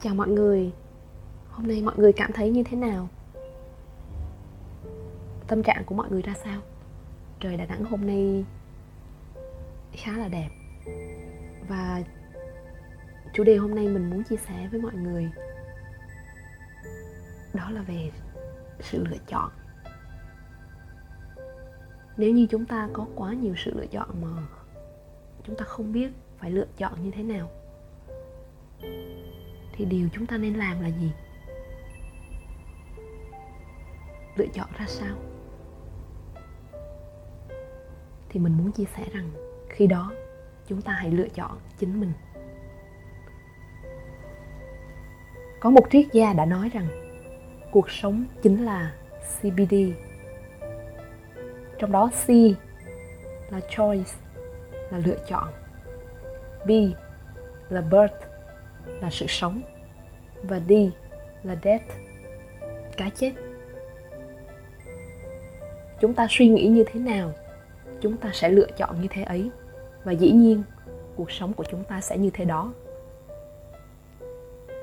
Chào mọi người Hôm nay mọi người cảm thấy như thế nào? Tâm trạng của mọi người ra sao? Trời Đà Nẵng hôm nay khá là đẹp Và chủ đề hôm nay mình muốn chia sẻ với mọi người Đó là về sự lựa chọn Nếu như chúng ta có quá nhiều sự lựa chọn mà chúng ta không biết phải lựa chọn như thế nào thì điều chúng ta nên làm là gì? Lựa chọn ra sao? Thì mình muốn chia sẻ rằng khi đó chúng ta hãy lựa chọn chính mình. Có một triết gia đã nói rằng cuộc sống chính là cbd trong đó c là choice, là lựa chọn. B là birth là sự sống và đi là death, cái chết. Chúng ta suy nghĩ như thế nào, chúng ta sẽ lựa chọn như thế ấy và dĩ nhiên cuộc sống của chúng ta sẽ như thế đó.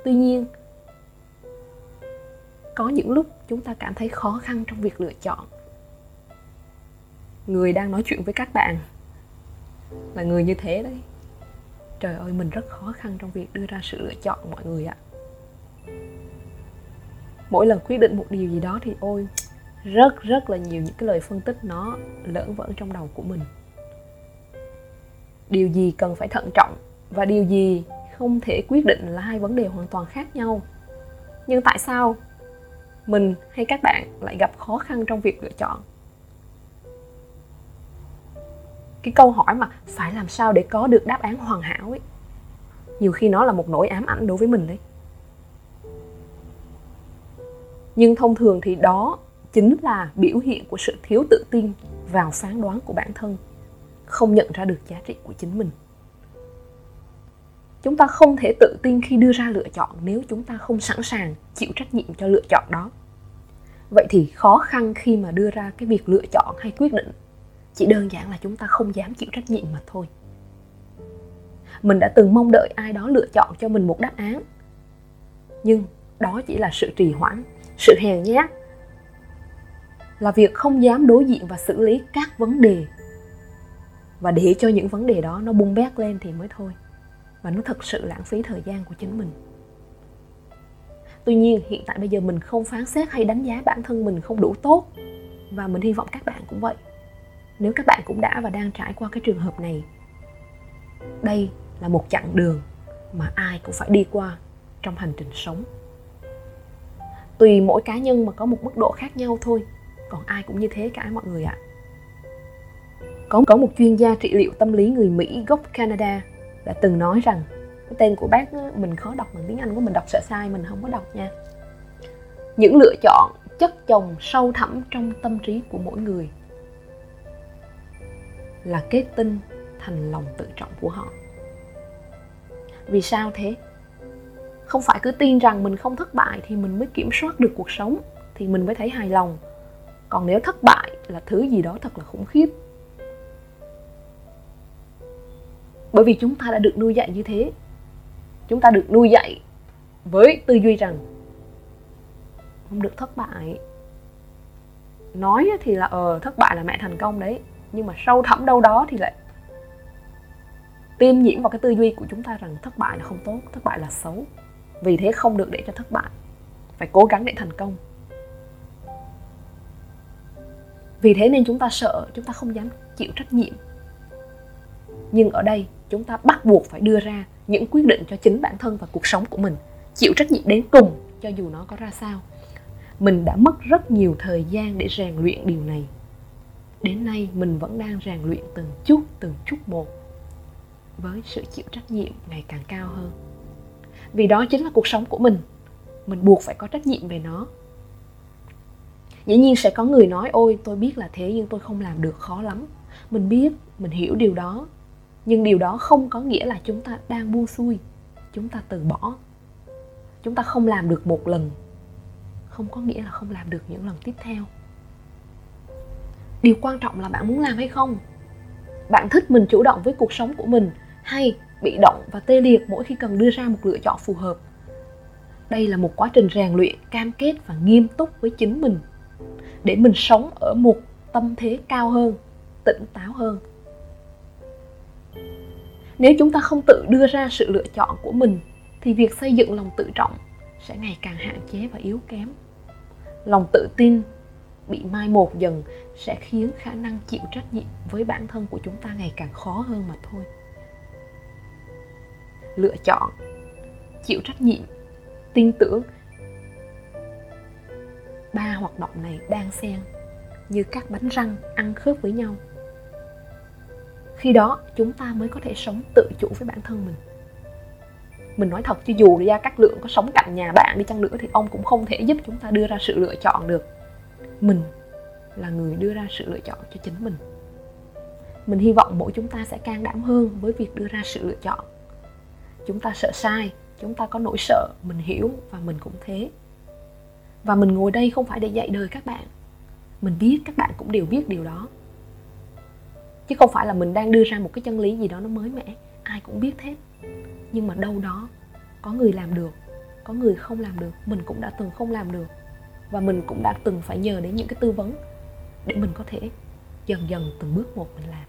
Tuy nhiên, có những lúc chúng ta cảm thấy khó khăn trong việc lựa chọn. Người đang nói chuyện với các bạn là người như thế đấy trời ơi, mình rất khó khăn trong việc đưa ra sự lựa chọn mọi người ạ. Mỗi lần quyết định một điều gì đó thì ôi, rất rất là nhiều những cái lời phân tích nó lởn vẫn trong đầu của mình. Điều gì cần phải thận trọng và điều gì không thể quyết định là hai vấn đề hoàn toàn khác nhau. Nhưng tại sao mình hay các bạn lại gặp khó khăn trong việc lựa chọn? Cái câu hỏi mà phải làm sao để có được đáp án hoàn hảo ấy? Nhiều khi nó là một nỗi ám ảnh đối với mình đấy. Nhưng thông thường thì đó chính là biểu hiện của sự thiếu tự tin vào phán đoán của bản thân, không nhận ra được giá trị của chính mình. Chúng ta không thể tự tin khi đưa ra lựa chọn nếu chúng ta không sẵn sàng chịu trách nhiệm cho lựa chọn đó. Vậy thì khó khăn khi mà đưa ra cái việc lựa chọn hay quyết định chỉ đơn giản là chúng ta không dám chịu trách nhiệm mà thôi. Mình đã từng mong đợi ai đó lựa chọn cho mình một đáp án. Nhưng đó chỉ là sự trì hoãn, sự hèn nhát. Là việc không dám đối diện và xử lý các vấn đề. Và để cho những vấn đề đó nó bung bét lên thì mới thôi. Và nó thật sự lãng phí thời gian của chính mình. Tuy nhiên, hiện tại bây giờ mình không phán xét hay đánh giá bản thân mình không đủ tốt. Và mình hy vọng các bạn cũng vậy nếu các bạn cũng đã và đang trải qua cái trường hợp này. Đây là một chặng đường mà ai cũng phải đi qua trong hành trình sống. Tùy mỗi cá nhân mà có một mức độ khác nhau thôi, còn ai cũng như thế cả mọi người ạ. Có có một chuyên gia trị liệu tâm lý người mỹ gốc canada đã từng nói rằng, cái tên của bác mình khó đọc bằng tiếng anh của mình đọc sợ sai, mình không có đọc nha. Những lựa chọn chất chồng sâu thẳm trong tâm trí của mỗi người là kết tinh thành lòng tự trọng của họ. Vì sao thế? Không phải cứ tin rằng mình không thất bại thì mình mới kiểm soát được cuộc sống, thì mình mới thấy hài lòng. Còn nếu thất bại là thứ gì đó thật là khủng khiếp. Bởi vì chúng ta đã được nuôi dạy như thế. Chúng ta được nuôi dạy với tư duy rằng không được thất bại. Nói thì là ờ thất bại là mẹ thành công đấy nhưng mà sâu thẳm đâu đó thì lại tiêm nhiễm vào cái tư duy của chúng ta rằng thất bại là không tốt, thất bại là xấu. Vì thế không được để cho thất bại. Phải cố gắng để thành công. Vì thế nên chúng ta sợ, chúng ta không dám chịu trách nhiệm. Nhưng ở đây, chúng ta bắt buộc phải đưa ra những quyết định cho chính bản thân và cuộc sống của mình. Chịu trách nhiệm đến cùng, cho dù nó có ra sao. Mình đã mất rất nhiều thời gian để rèn luyện điều này đến nay mình vẫn đang rèn luyện từng chút từng chút một với sự chịu trách nhiệm ngày càng cao hơn. Vì đó chính là cuộc sống của mình. Mình buộc phải có trách nhiệm về nó. Dĩ nhiên sẽ có người nói, ôi, tôi biết là thế nhưng tôi không làm được, khó lắm. Mình biết, mình hiểu điều đó. Nhưng điều đó không có nghĩa là chúng ta đang buông xuôi. Chúng ta từ bỏ. Chúng ta không làm được một lần. Không có nghĩa là không làm được những lần tiếp theo điều quan trọng là bạn muốn làm hay không? Bạn thích mình chủ động với cuộc sống của mình hay bị động và tê liệt mỗi khi cần đưa ra một lựa chọn phù hợp? Đây là một quá trình rèn luyện cam kết và nghiêm túc với chính mình để mình sống ở một tâm thế cao hơn, tỉnh táo hơn. Nếu chúng ta không tự đưa ra sự lựa chọn của mình, thì việc xây dựng lòng tự trọng sẽ ngày càng hạn chế và yếu kém. Lòng tự tin bị mai một dần sẽ khiến khả năng chịu trách nhiệm với bản thân của chúng ta ngày càng khó hơn mà thôi. Lựa chọn, chịu trách nhiệm, tin tưởng. Ba hoạt động này đang xen như các bánh răng ăn khớp với nhau. Khi đó, chúng ta mới có thể sống tự chủ với bản thân mình. Mình nói thật chứ dù ra các lượng có sống cạnh nhà bạn đi chăng nữa thì ông cũng không thể giúp chúng ta đưa ra sự lựa chọn được mình là người đưa ra sự lựa chọn cho chính mình. Mình hy vọng mỗi chúng ta sẽ can đảm hơn với việc đưa ra sự lựa chọn. Chúng ta sợ sai, chúng ta có nỗi sợ, mình hiểu và mình cũng thế. Và mình ngồi đây không phải để dạy đời các bạn. Mình biết các bạn cũng đều biết điều đó. Chứ không phải là mình đang đưa ra một cái chân lý gì đó nó mới mẻ, ai cũng biết hết. Nhưng mà đâu đó, có người làm được, có người không làm được, mình cũng đã từng không làm được và mình cũng đã từng phải nhờ đến những cái tư vấn để mình có thể dần dần từng bước một mình làm.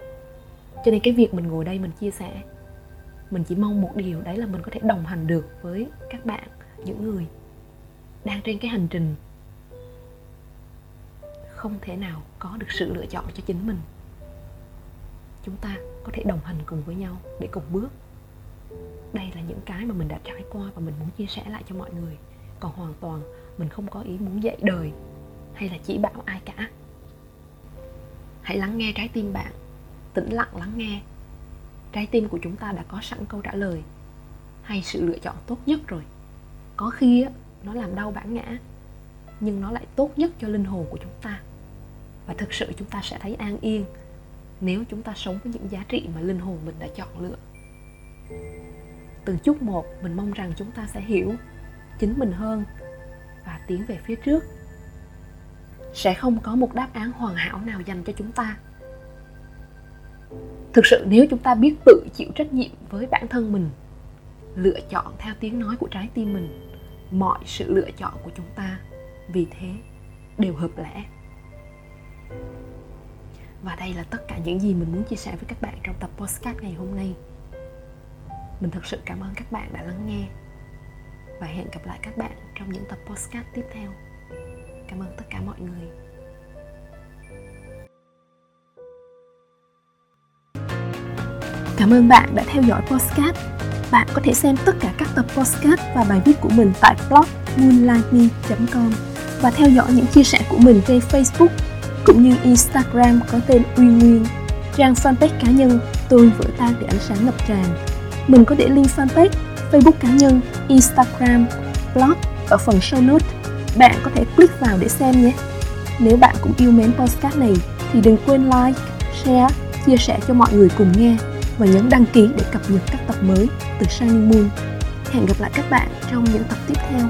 Cho nên cái việc mình ngồi đây mình chia sẻ, mình chỉ mong một điều đấy là mình có thể đồng hành được với các bạn, những người đang trên cái hành trình không thể nào có được sự lựa chọn cho chính mình. Chúng ta có thể đồng hành cùng với nhau để cùng bước. Đây là những cái mà mình đã trải qua và mình muốn chia sẻ lại cho mọi người còn hoàn toàn mình không có ý muốn dạy đời hay là chỉ bảo ai cả. Hãy lắng nghe trái tim bạn tĩnh lặng lắng nghe. Trái tim của chúng ta đã có sẵn câu trả lời hay sự lựa chọn tốt nhất rồi. Có khi á, nó làm đau bản ngã nhưng nó lại tốt nhất cho linh hồn của chúng ta. Và thực sự chúng ta sẽ thấy an yên nếu chúng ta sống với những giá trị mà linh hồn mình đã chọn lựa. Từng chút một mình mong rằng chúng ta sẽ hiểu chính mình hơn và tiến về phía trước. Sẽ không có một đáp án hoàn hảo nào dành cho chúng ta. Thực sự nếu chúng ta biết tự chịu trách nhiệm với bản thân mình, lựa chọn theo tiếng nói của trái tim mình, mọi sự lựa chọn của chúng ta, vì thế đều hợp lẽ. Và đây là tất cả những gì mình muốn chia sẻ với các bạn trong tập podcast ngày hôm nay. Mình thật sự cảm ơn các bạn đã lắng nghe và hẹn gặp lại các bạn trong những tập podcast tiếp theo cảm ơn tất cả mọi người Cảm ơn bạn đã theo dõi podcast. Bạn có thể xem tất cả các tập podcast và bài viết của mình tại blog moonlightme.com và theo dõi những chia sẻ của mình trên Facebook cũng như Instagram có tên Uy Nguyên, trang fanpage cá nhân Tôi vỡ tan để ánh sáng ngập tràn. Mình có để link fanpage, Facebook cá nhân, Instagram, blog ở phần show notes. Bạn có thể click vào để xem nhé. Nếu bạn cũng yêu mến podcast này thì đừng quên like, share, chia sẻ cho mọi người cùng nghe và nhấn đăng ký để cập nhật các tập mới từ Shining Moon. Hẹn gặp lại các bạn trong những tập tiếp theo.